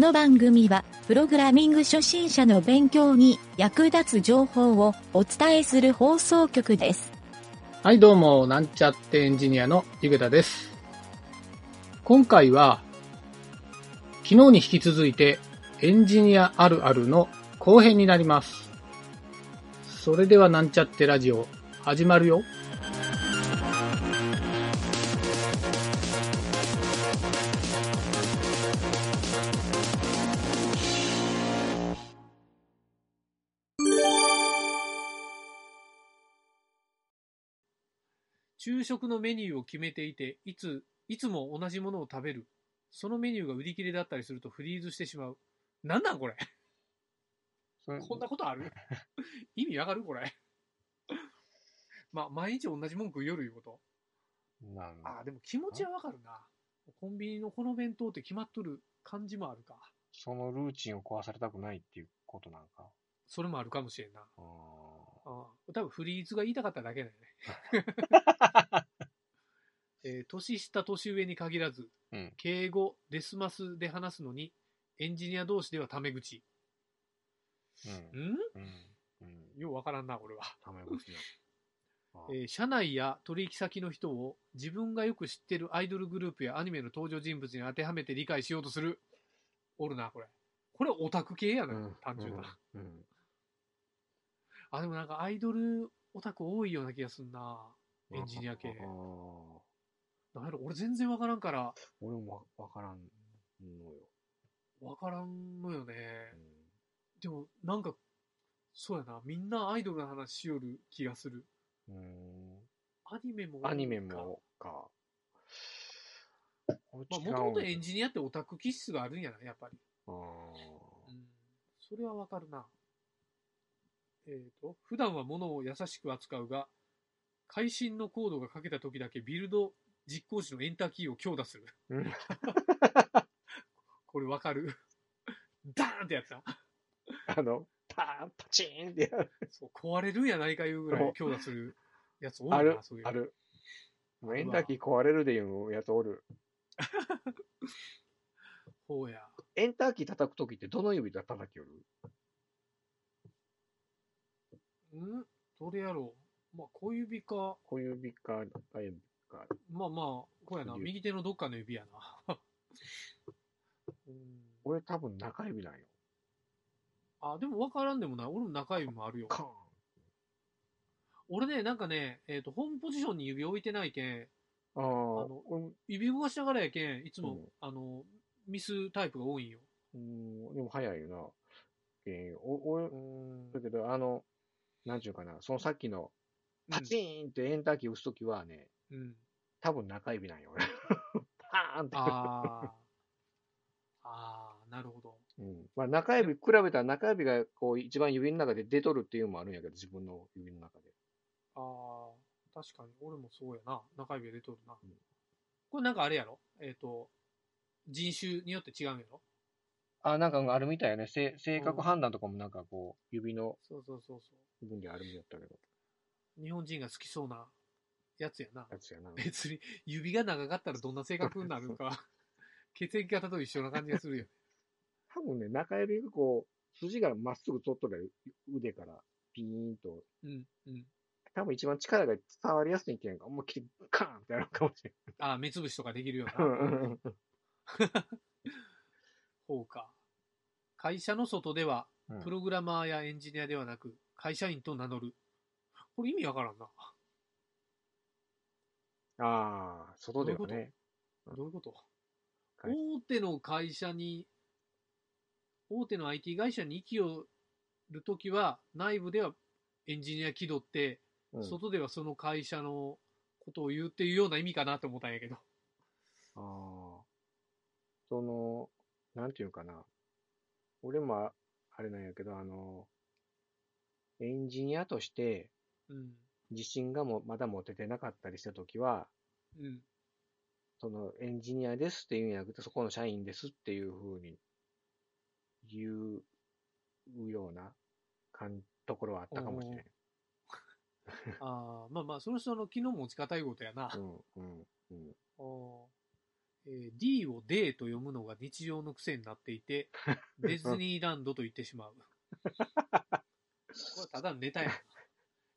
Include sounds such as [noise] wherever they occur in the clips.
この番組は、プログラミング初心者の勉強に役立つ情報をお伝えする放送局です。はい、どうも、なんちゃってエンジニアのゆげたです。今回は、昨日に引き続いて、エンジニアあるあるの後編になります。それではなんちゃってラジオ、始まるよ。食のメニューを決めていて、いつ、いつも同じものを食べる。そのメニューが売り切れだったりするとフリーズしてしまう。なんなんこれ？こんなことある？[laughs] 意味わかる？これ。まあ、毎日同じもん食う夜いうこと。なんああ、でも気持ちはわかるな。コンビニのこの弁当って決まっとる感じもあるか。そのルーチンを壊されたくないっていうことなんか。それもあるかもしれんな。あああ多分フリーズが言いたかっただけだよね。[laughs] えー年下年上に限らず、うん敬語、デスマスで話すのに、エンジニア同士ではタメ口。ーうん。ん？うん。うん。ようわからんな、これは。タメ口だ。[laughs] あえー社内や取引先の人を自分がよく知ってるアイドルグループやアニメの登場人物に当てはめて理解しようとする。おるな、これ。これオタク系やな、うん単純な。。うん。あ、でもなんかアイドルオタク多いような気がすんな。エンジニア系なんやろ、俺全然わからんから、俺もわわからんのよ。わからんのよねう。んでも、なんか、そうやな、みんなアイドルの話しよる気がする。うーん。アニメも。アニメもか。まあ、もともとエンジニアってオタク気質があるんやな、やっぱり。うん。それはわかるな。えっ、と、普段は物を優しく扱うが、会心のコードがかけた時だけビルド実行時のエンターキーを強打する。うん [laughs] これわかる？[laughs] ダーンってやつだ。あの、パーン、パチーンってやる。そう壊れるんやないかいうぐらい強打するやつ多いな、あるそういう。あ。る。もうエンターキー壊れるでいうやつおる。[laughs] ほうや。エンターキー叩くときってどの指で叩きよる？ん？どれやろう？まあ、小指か、小指か、大指か。まあまあ、こうやな、指右手のどっかの指やな。うん、俺多分中指なんよ。あ、でも分からんでもない。俺も中指もあるよ。カーン。俺ね、なんかね、えっ、と、ホームポジションに指置いてないけん、ああ、の俺指動かしながらやけん、いつも、うんあの、ミスタイプが多いんよ。うん、でも早いよな。えー、お、俺、うんだけど、あの、なんちゅうかな、そのさっきの、パチーンってエンターキー押すときはね、うん。多分中指なんよ、俺。[laughs] パーンって。ああ。ああ、なるほど。うん。まあ中指、比べたら中指がこう一番指の中で出とるっていうのもあるんやけど、自分の指の中で。ああ、確かに。俺もそうやな。中指が出とるな。うんこれなんかあれやろ？えっ、と、人種によって違うんやろ？あ、なんかあるみたいよね。性性格判断とかもなんかこう、指のそうそうそうそ部分ったけど、う。日本人が好きそうなやつやな。やつやな。別に指が長かったらどんな性格になるか、[laughs] 血液型と一緒な感じがするよ。多分ね、中指がこう、筋がまっすぐ取っとる腕からピーンと、うん、うん。多分一番力が伝わりやすいけんか、思いっきりカーンってやるかもしれああ、目つぶしとかできるようん。な。[laughs] ほうか。会社の外では、うんプログラマーやエンジニアではなく、会社員と名乗る。これ意味わからんな。ああ、外ではね。どういうこと？会大手の会社に、大手の IT 会社に生きよるときは、内部ではエンジニア気取って、うん外ではその会社のことを言うっていうような意味かなと思ったんやけど。ああ。その、なんていうかな。俺もああれなんやけど、あの、エンジニアとしてうん。自信がもまだ持ててなかったりしたときは、うん。そのエンジニアですっていうんじゃなくて、そこの社員ですっていうふうに言うような感ところはあったかもしれん。ああ、まあまあ、その人の気の持ち方いうことやな。うん、うん、うん。おえー D を D と読むのが日常の癖になっていて、[laughs] ディズニーランドと言ってしまう。これただのネタやん。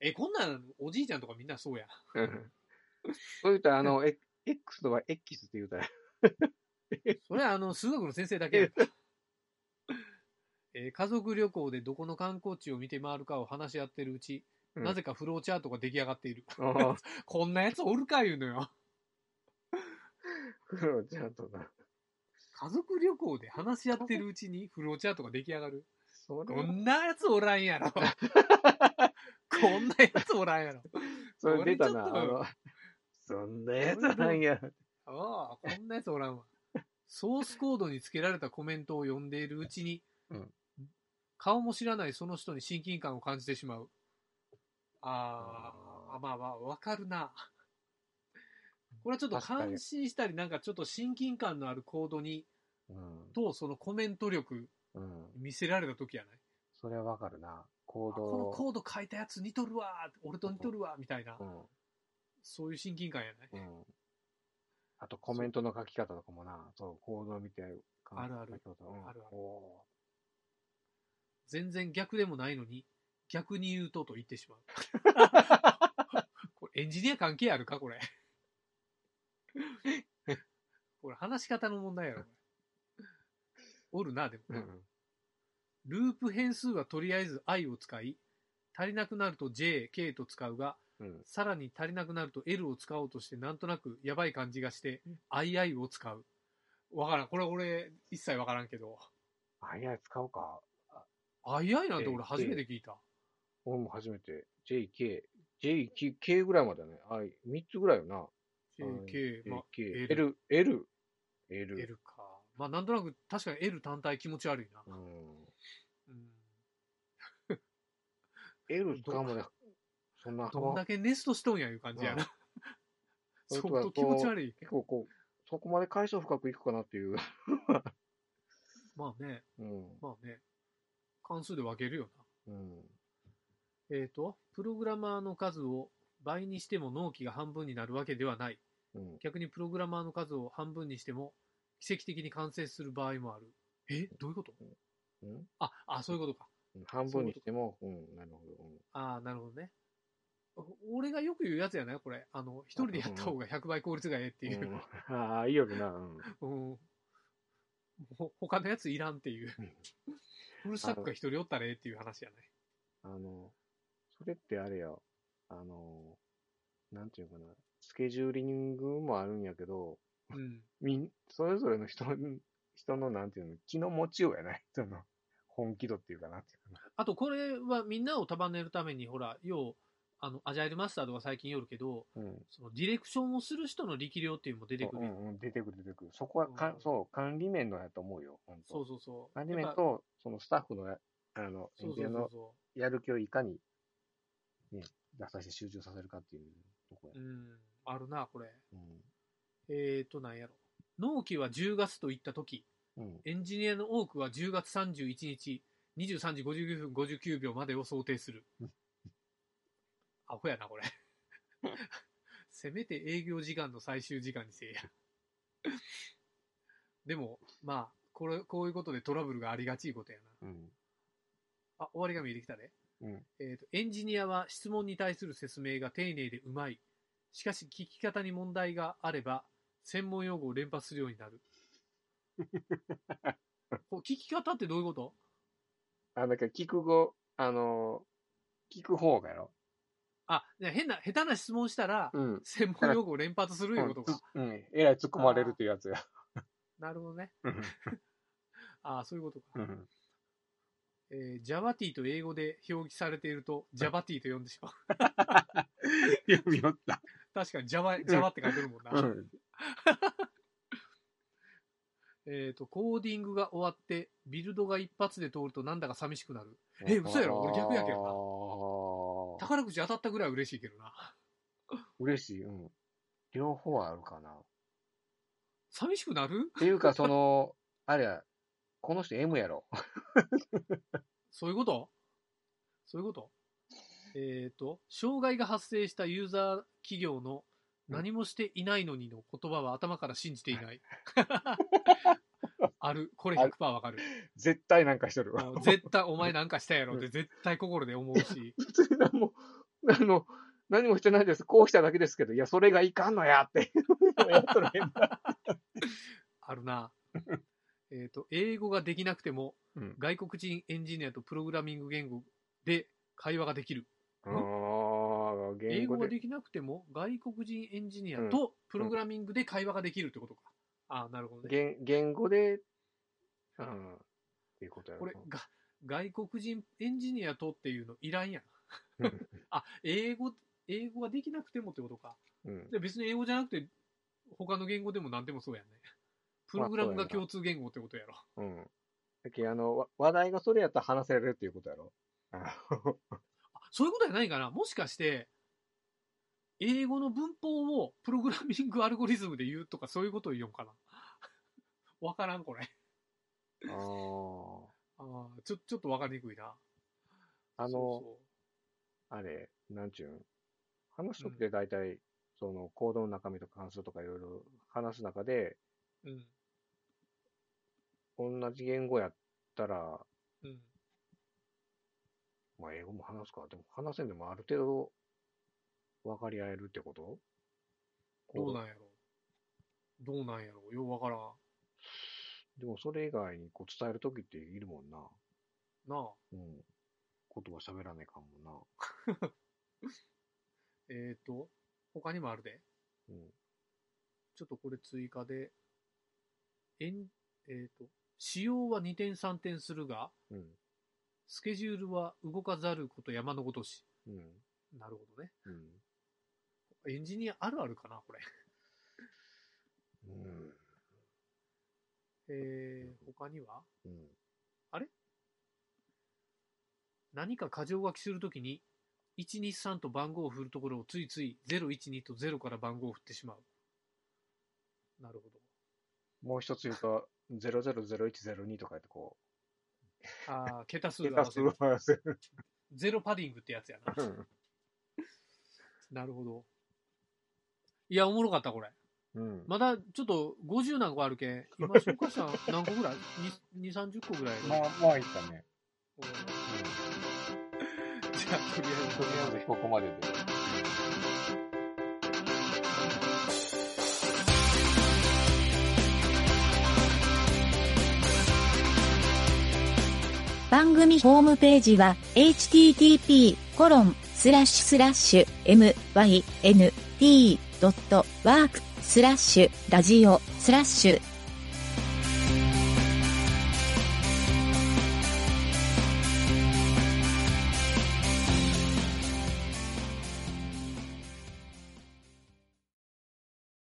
え、こんなんおじいちゃんとかみんなそうや。うんそう言ったら、あの、え X とか X って言うたら、それはあの、数学の先生だけやん。えー家族旅行でどこの観光地を見て回るかを話し合ってるうち、うんなぜかフローチャートが出来上がっている。ああ [laughs] こんなやつおるか言うのよ。フロちゃんとな。家族旅行で話し合ってるうちにフローチャートが出来上がる。それこんなやつおらんやろ。[laughs] こんなやつおらんやろ。それ出たな。そんなやつなんや。ああ、こんなやつおらんわ。ソースコードにつけられたコメントを読んでいるうちに、うん顔も知らないその人に親近感を感じてしまう。ああ、まあまあ、わかるな。これはちょっと感心したり、なんかちょっと親近感のあるコードに、うん。と、そのコメント力うん。見せられた時やない？それはわかるな。行あこの動。コード書いたやつ似とるわ俺と似とるわみたいな、うん。そういう親近感やない？うん。あとコメントの書き方とかもな、そう、行動見て、あるあるうん、あるあるお全然逆でもないのに、逆に言うとと言ってしまう。[laughs] これエンジニア関係あるか？これ。[laughs] これ話し方の問題やろ。おるな、でもー。うん。ループ変数はとりあえず i を使い、足りなくなると j、k と使うが、うん。さらに足りなくなると L を使おうとしてなんとなくやばい感じがして、II を使う。わからん。これ俺一切わからんけど。あ、いや、使うか。II なんて俺初めて聞いた。俺も初めて。JK。JK K ぐらいまでだね。あ、3つぐらいよな。JK、まあ。L L。L。L。L か。まあなんとなく確かに L 単体気持ち悪いな。うん。うん、[laughs] L 使うまで、そんなどんだけネストしとんやいう感じやな。うん [laughs] 相当気持ち悪い。結構こう、そこまで解消深くいくかなっていう。[laughs] まあね、うん。まあね。関数で分けるよな。うん。えっ、と、プログラマーの数を倍にしても納期が半分になるわけではない。うん。逆にプログラマーの数を半分にしても奇跡的に完成する場合もある。えどういうこと？うん？あ、あ、そういうことか。半分にしても、うん、なるほど。うんあなるほどね。お俺がよく言うやつやないこれ。あの、一人でやった方が100倍効率がええっていう。うんああ、いいよな。うん。うん。ほ他のやついらんっていううん。フルスタックが一人おったらええっていう話やない。あの、それってあれや、あの、なんていうかな、スケジューリングもあるんやけど、うん。みん、それぞれの人の、[laughs] 人のなんていうの、気の持ちようやない？その、本気度っていうかなっていうかあと、これはみんなを束ねるために、ほら、要、あの、アジャイルマスターとか最近よるけど、な。うん。そのディレクションをする人の力量っていうのも出てくるよ。うんうん、出てくる出てくる。そこはか、うんそう、管理面のやと思うよ、本当そうそうそう。管理面と、そのスタッフのや、あの、エそうンジニアのやる気をいかに、ね、出させて集中させるかっていうとこやう。う。ん。あるな、これ。うん。えーと、なんやろ。納期は10月といったとき、うん。エンジニアの多くは10月31日、23時59分59秒までを想定するうん。アホやな、これ。[laughs] せめて営業時間の最終時間にせえや。でも、まあ、これ、こういうことでトラブルがありがちいことやな。うん。あ、終わりが見えてきたね。うん。えーと、エンジニアは質問に対する説明が丁寧でうまい。しかし、聞き方に問題があれば、専門用語を連発するようになる。[laughs] こう聞き方ってどういうこと？あ、だから聞く語、あのー、聞く方がやろ。あ、じゃあ変な、下手な質問したら、うん。専門用語を連発するいうことか。うん。うんえらい突っ込まれるっていうやつや。なるほどね。うん [laughs] ああ、そういうことか。うん。えー、JavaT と英語で表記されていると、JavaT と呼んでしまう。読みよった。確かに Java、Java って書いてるもんな。うん。[laughs] えっと、コーディングが終わって、ビルドが一発で通るとなんだか寂しくなる。え嘘やろ？俺逆やけどなど宝くじ当たったぐらい嬉しいけどな。嬉しい。うん。両方あるかな。っ寂しくなる？ていうか、その、あれや、この人 M やろ。[laughs] そういうこと？そういうこと？えっ、と、障害が発生したユーザー企業の何もしていないのにの言葉は頭から信じていない。[laughs] ある。これ100%わかる。絶対なんかしとるわ。絶対お前なんかしたやろって絶対心で思うし。[laughs] 普通に何も、あの、何もしてないです。こうしただけですけど、いや、それがいかんのやって。やっとる変な。[laughs] あるな。えっと、英語ができなくても、うん。外国人エンジニアとプログラミング言語で会話ができる。ああ、英語がで。できなくても、外国人エンジニアとプログラミングで会話ができるってことか。ああ、なるほどね。言言語で、うん。っていうことやろこれが、外国人エンジニアとっていうのいらんやん。うん [laughs] あ、英語、英語ができなくてもってことか。うん。で別に英語じゃなくて、他の言語でも何でもそうやんね。プログラムが共通言語ってことやろ。うん。だけどあの、わ話題がそれやったら話せるっていうことやろ。ああそういうことやないかなもしかして、英語の文法をプログラミングアルゴリズムで言うとかそういうことを言おうかな？[laughs] わからん、これ。あー。あーちょ、ちょっとわかりにくいな。あの、そあれ、なんちゅうん？話すときって大体、その、コードの中身とか関数とかいろいろ話す中で、うそう同じ言語やったら、うん。うん。まあ、英語も話すか。でも、話せんでもある程度、分かり合えるってこと？どうなんやろ？どうなんやろ？ようわからん。でも、それ以外にこう伝えるときっているもんな。なあ。うん。言葉喋らねえかもな。[laughs] えっ、と、他にもあるで。うん。ちょっとこれ追加で。えん、えっ、と、仕様は2点3点するが、うん。スケジュールは動かざること山のごとし。うん。なるほどね。うん。エンジニアあるあるかな、これ。うん。えー、他には？うん。何か箇条書きするときに、123と番号を振るところをついつい012と0から番号を振ってしまう。なるほもう一つ言うと、000102とかやってこど。ああ、桁数う、が合桁わせる。数を合わせる。ゼロパディングってやつやな。うんなるほど。いや、おもろかった、これ。うん。まだちょっと50何個あるけん、今紹介したの何個ぐらい ?2、30個ぐらい。まあ、まあいったね。じゃあ、とりあえずとりあえずここまでで。番組ホームページは http:// ドットワークスラッシュラジオスラッシュ